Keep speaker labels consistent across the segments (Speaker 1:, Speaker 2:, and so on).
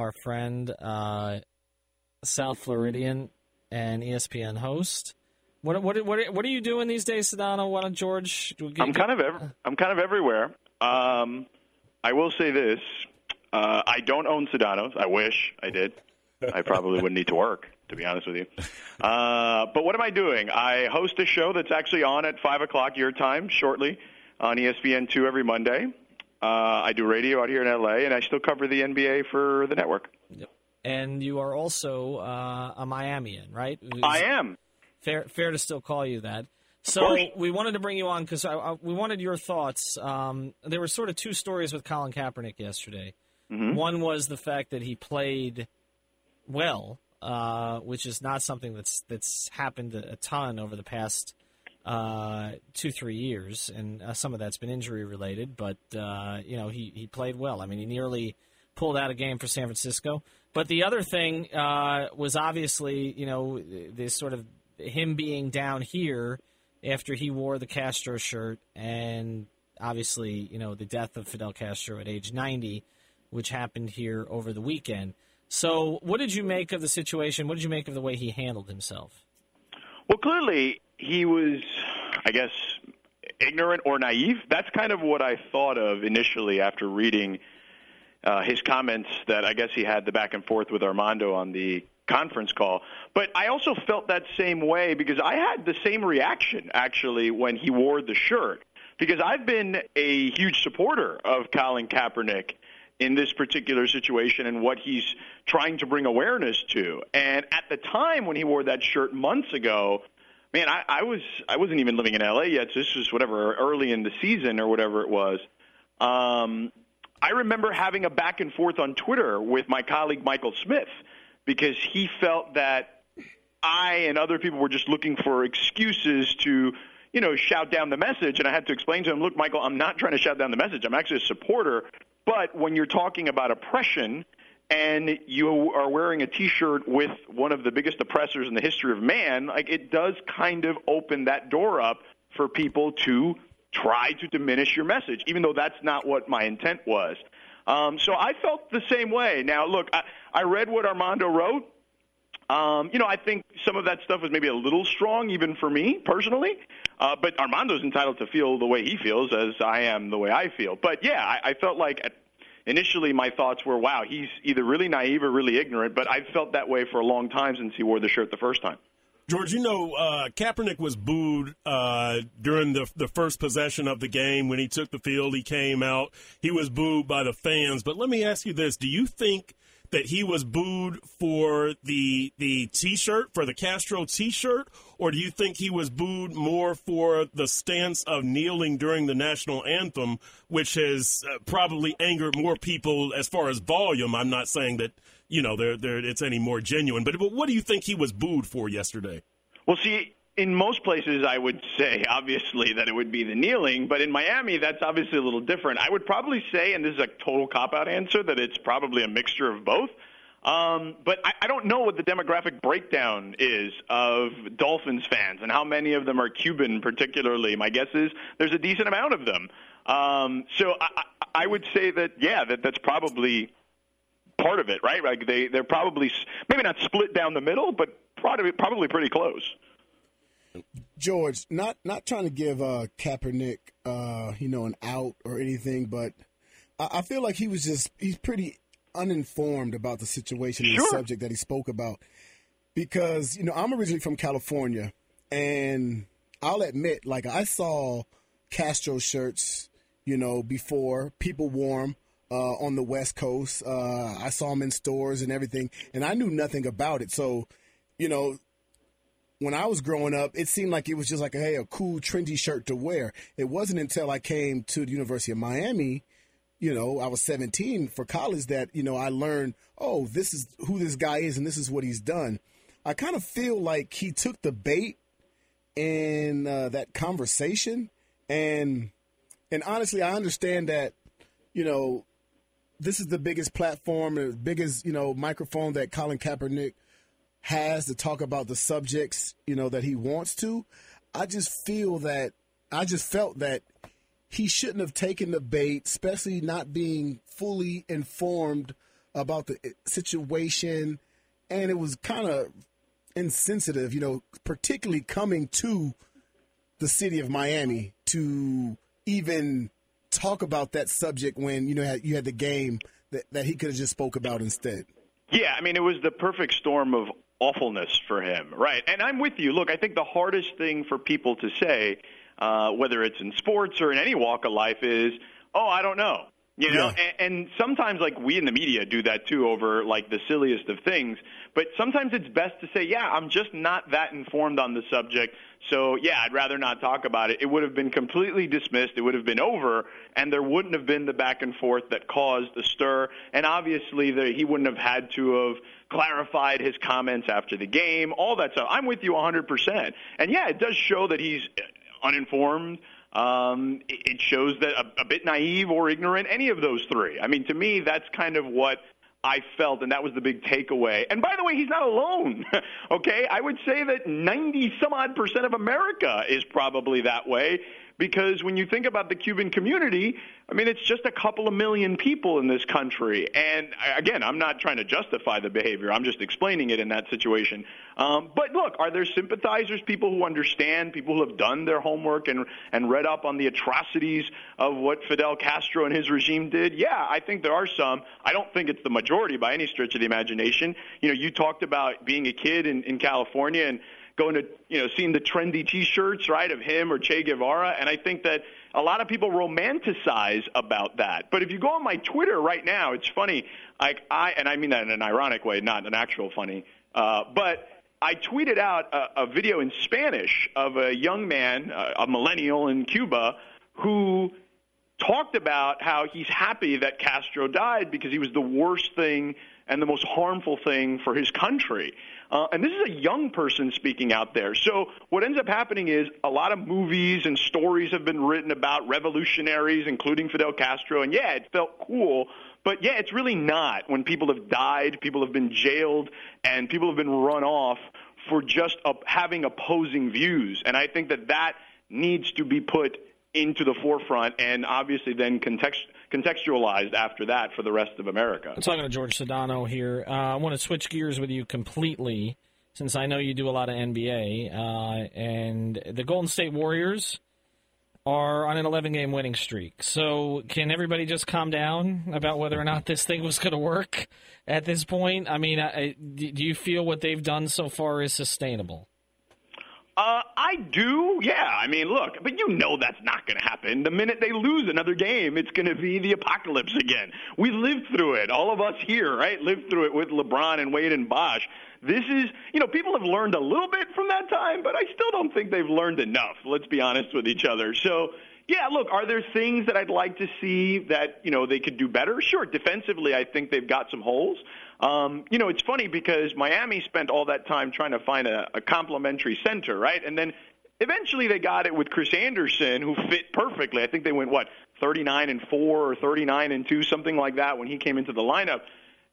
Speaker 1: Our friend uh, South Floridian and ESPN host what what what what are you doing these days, Sedano? Why don't George?
Speaker 2: I'm kind of ev- I'm kind of everywhere. Um, I will say this: uh, I don't own Sedano's. I wish I did. I probably wouldn't need to work, to be honest with you. Uh, but what am I doing? I host a show that's actually on at five o'clock your time shortly on ESPN two every Monday. Uh, I do radio out here in LA, and I still cover the NBA for the network.
Speaker 1: And you are also uh, a Miamian, right?
Speaker 2: I am
Speaker 1: fair fair to still call you that. So we wanted to bring you on because we wanted your thoughts. Um, there were sort of two stories with Colin Kaepernick yesterday.
Speaker 2: Mm-hmm.
Speaker 1: One was the fact that he played well, uh, which is not something that's that's happened a ton over the past uh, two three years, and uh, some of that's been injury related. But uh, you know he he played well. I mean he nearly pulled out a game for San Francisco. But the other thing uh, was obviously you know this sort of him being down here after he wore the Castro shirt, and obviously, you know, the death of Fidel Castro at age 90, which happened here over the weekend. So, what did you make of the situation? What did you make of the way he handled himself?
Speaker 2: Well, clearly, he was, I guess, ignorant or naive. That's kind of what I thought of initially after reading uh, his comments that I guess he had the back and forth with Armando on the conference call. But I also felt that same way because I had the same reaction actually when he wore the shirt because I've been a huge supporter of Colin Kaepernick in this particular situation and what he's trying to bring awareness to. And at the time when he wore that shirt months ago, man, I, I was I wasn't even living in LA yet. So this was whatever early in the season or whatever it was. Um, I remember having a back and forth on Twitter with my colleague Michael Smith because he felt that I and other people were just looking for excuses to, you know, shout down the message. And I had to explain to him, look, Michael, I'm not trying to shout down the message. I'm actually a supporter. But when you're talking about oppression and you are wearing a T-shirt with one of the biggest oppressors in the history of man, like it does kind of open that door up for people to try to diminish your message, even though that's not what my intent was. Um, so I felt the same way. Now, look, I, I read what Armando wrote. Um, you know, I think some of that stuff was maybe a little strong, even for me personally. Uh, but Armando's entitled to feel the way he feels, as I am the way I feel. But yeah, I, I felt like at, initially my thoughts were, wow, he's either really naive or really ignorant. But I've felt that way for a long time since he wore the shirt the first time.
Speaker 3: George, you know, uh, Kaepernick was booed uh, during the the first possession of the game when he took the field. He came out. He was booed by the fans. But let me ask you this: Do you think that he was booed for the the T-shirt for the Castro T-shirt, or do you think he was booed more for the stance of kneeling during the national anthem, which has uh, probably angered more people as far as volume? I'm not saying that you know there there it's any more genuine, but, but what do you think he was booed for yesterday?
Speaker 2: Well, see, in most places, I would say obviously that it would be the kneeling, but in Miami, that's obviously a little different. I would probably say, and this is a total cop out answer, that it's probably a mixture of both. Um, but I, I don't know what the demographic breakdown is of Dolphins fans and how many of them are Cuban, particularly. My guess is there's a decent amount of them. Um, so I, I would say that yeah, that that's probably part of it, right? Like they they're probably maybe not split down the middle, but probably probably pretty close.
Speaker 4: George, not not trying to give uh, Kaepernick, uh, you know, an out or anything, but I, I, feel like he was just he's pretty uninformed about the situation and the subject that he spoke about. Because you know, I'm originally from California, and I'll admit, like I saw Castro shirts, you know, before people wore them. Uh, on the West Coast, uh, I saw them in stores and everything, and I knew nothing about it. So, you know, when I was growing up, it seemed like it was just like, hey, a cool, trendy shirt to wear. It wasn't until I came to the University of Miami you know, I was 17 for college that, you know, I learned, oh, this is who this guy is and this is what he's done. I kind of feel like he took the bait in uh, that conversation and and honestly, I understand that, you know, this is the biggest platform, the biggest, you know, microphone that Colin Kaepernick has to talk about the subjects, you know, that he wants to. I just feel that I just felt that he shouldn't have taken the bait, especially not being fully informed about the eh, situation. And it was kind of insensitive, you know, particularly coming to the city of Miami to even talk about that subject when, you know, you had the game that, that he could have just spoke about instead.
Speaker 2: Yeah, I mean, it was the perfect storm of awfulness for him, right? And I'm with you. Look, I think the hardest thing for people to say – uh, whether it's in sports or in any walk of life, is, oh, I don't know. You know, yeah. and, and sometimes like we in the media do that too over like the silliest of things. But sometimes it's best to say, yeah, I'm just not that informed on the subject. So yeah, I'd rather not talk about it. It would have been completely dismissed. It would have been over, and there wouldn't have been the back and forth that caused the stir. And obviously, the, he wouldn't have had to have clarified his comments after the game, all that stuff. I'm with you 100%. And yeah, it does show that he's uninformed. Um, it shows that a, a bit naive or ignorant, any of those three. I mean, to me, that's kind of what I felt, and that was the big takeaway. And by the way, he's not alone. okay, I would say that 90 some odd percent of America is probably that way because when you think about the Cuban community, I mean, it's just a couple of million people in this country. And again, I'm not trying to justify the behavior. I'm just explaining it in that situation. Um, but look, are there sympathizers, people who understand, people who have done their homework and, and read up on the atrocities of what Fidel Castro and his regime did? Yeah, I think there are some. I don't think it's the majority by any stretch of the imagination. You know, you talked about being a kid in, in California and going to, you know, seeing the trendy T-shirts, right, of him or Che Guevara, and I think that a lot of people romanticize about that. But if you go on my Twitter right now, it's funny. Like I, and I mean that in an ironic way, not an actual funny. Uh, but I tweeted out a, a video in Spanish of a young man, a, a millennial in Cuba, who talked about how he's happy that Castro died because he was the worst thing and the most harmful thing for his country. Uh, and this is a young person speaking out there. So what ends up happening is a lot of movies and stories have been written about revolutionaries, including Fidel Castro. And yeah, it felt cool. But yeah, it's really not when people have died, people have been jailed, and people have been run off for just having opposing views. And I think that that needs to be put into the forefront and obviously then context, contextualized after that for the rest of America.
Speaker 1: I'm talking to George Sedano here. Uh, I want to switch gears with you completely since I know you do a lot of NBA. Uh, and the Golden State Warriors are on an 11 game winning streak. So can everybody just calm down about whether or not this thing was going to work at this point? I mean, I, do you feel what they've done so far is sustainable?
Speaker 2: Uh, I do, yeah. I mean, look, but you know that's not going to happen. The minute they lose another game, it's going to be the apocalypse again. We lived through it. All of us here, right, lived through it with LeBron and Wade and Bosh. This is, you know, people have learned a little bit from that time, but I still don't think they've learned enough. Let's be honest with each other. So, yeah, look, are there things that I'd like to see that, you know, they could do better? Sure, defensively, I think they've got some holes. Um, you know, it's funny because Miami spent all that time trying to find a, a complementary center, right? And then eventually they got it with Chris Andersen, who fit perfectly. I think they went what 39 and four or 39 and two, something like that, when he came into the lineup.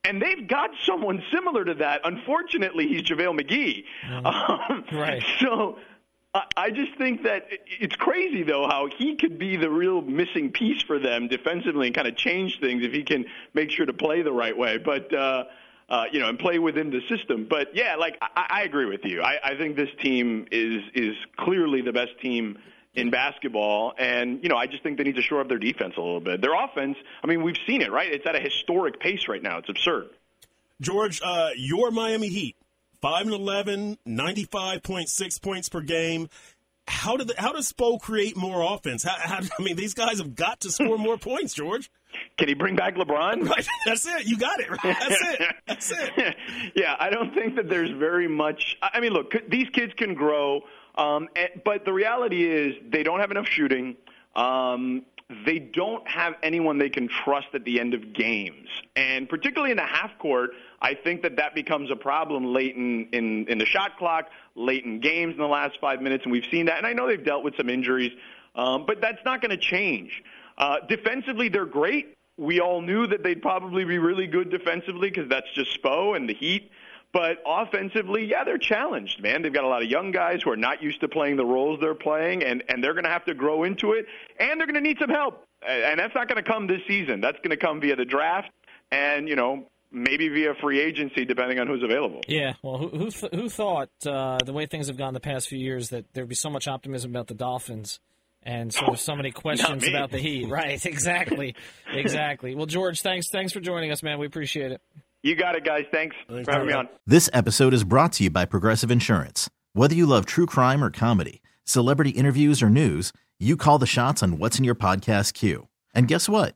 Speaker 2: And they've got someone similar to that. Unfortunately, he's JaVale McGee.
Speaker 1: Mm, um, right.
Speaker 2: So I just think that it's crazy, though, how he could be the real missing piece for them defensively and kind of change things if he can make sure to play the right way. But, uh, uh, you know, and play within the system. But yeah, like I, I agree with you. I, I think this team is is clearly the best team in basketball, and you know, I just think they need to shore up their defense a little bit. Their offense, I mean, we've seen it, right? It's at a historic pace right now. It's absurd.
Speaker 3: George, uh, your Miami Heat 5 and 11, 95.6 points per game. How did the, how does Spo create more offense? How, how, I mean, these guys have got to score more points, George.
Speaker 2: Can he bring back LeBron?
Speaker 3: Right. That's it. You got it. Right? That's it. That's it.
Speaker 2: yeah, I don't think that there's very much. I mean, look, these kids can grow, um, but the reality is they don't have enough shooting. Um, they don't have anyone they can trust at the end of games. And particularly in the half court, I think that that becomes a problem late in, in, in the shot clock, late in games in the last five minutes, and we've seen that. And I know they've dealt with some injuries, um, but that's not going to change. Uh, defensively, they're great. We all knew that they'd probably be really good defensively because that's just Spo and the Heat. But offensively, yeah, they're challenged, man. They've got a lot of young guys who are not used to playing the roles they're playing, and, and they're going to have to grow into it, and they're going to need some help. And that's not going to come this season. That's going to come via the draft and, you know, maybe via free agency, depending on who's available.
Speaker 1: Yeah, well, who who, th- who thought uh, the way things have gone the past few years that there'd be so much optimism about the Dolphins and sort of so many questions about the Heat? Right, exactly, exactly. Well, George, thanks thanks for joining us, man. We appreciate it.
Speaker 2: You got it, guys. Thanks, Thanks for having me on.
Speaker 5: This episode is brought to you by Progressive Insurance. Whether you love true crime or comedy, celebrity interviews or news, you call the shots on what's in your podcast queue. And guess what?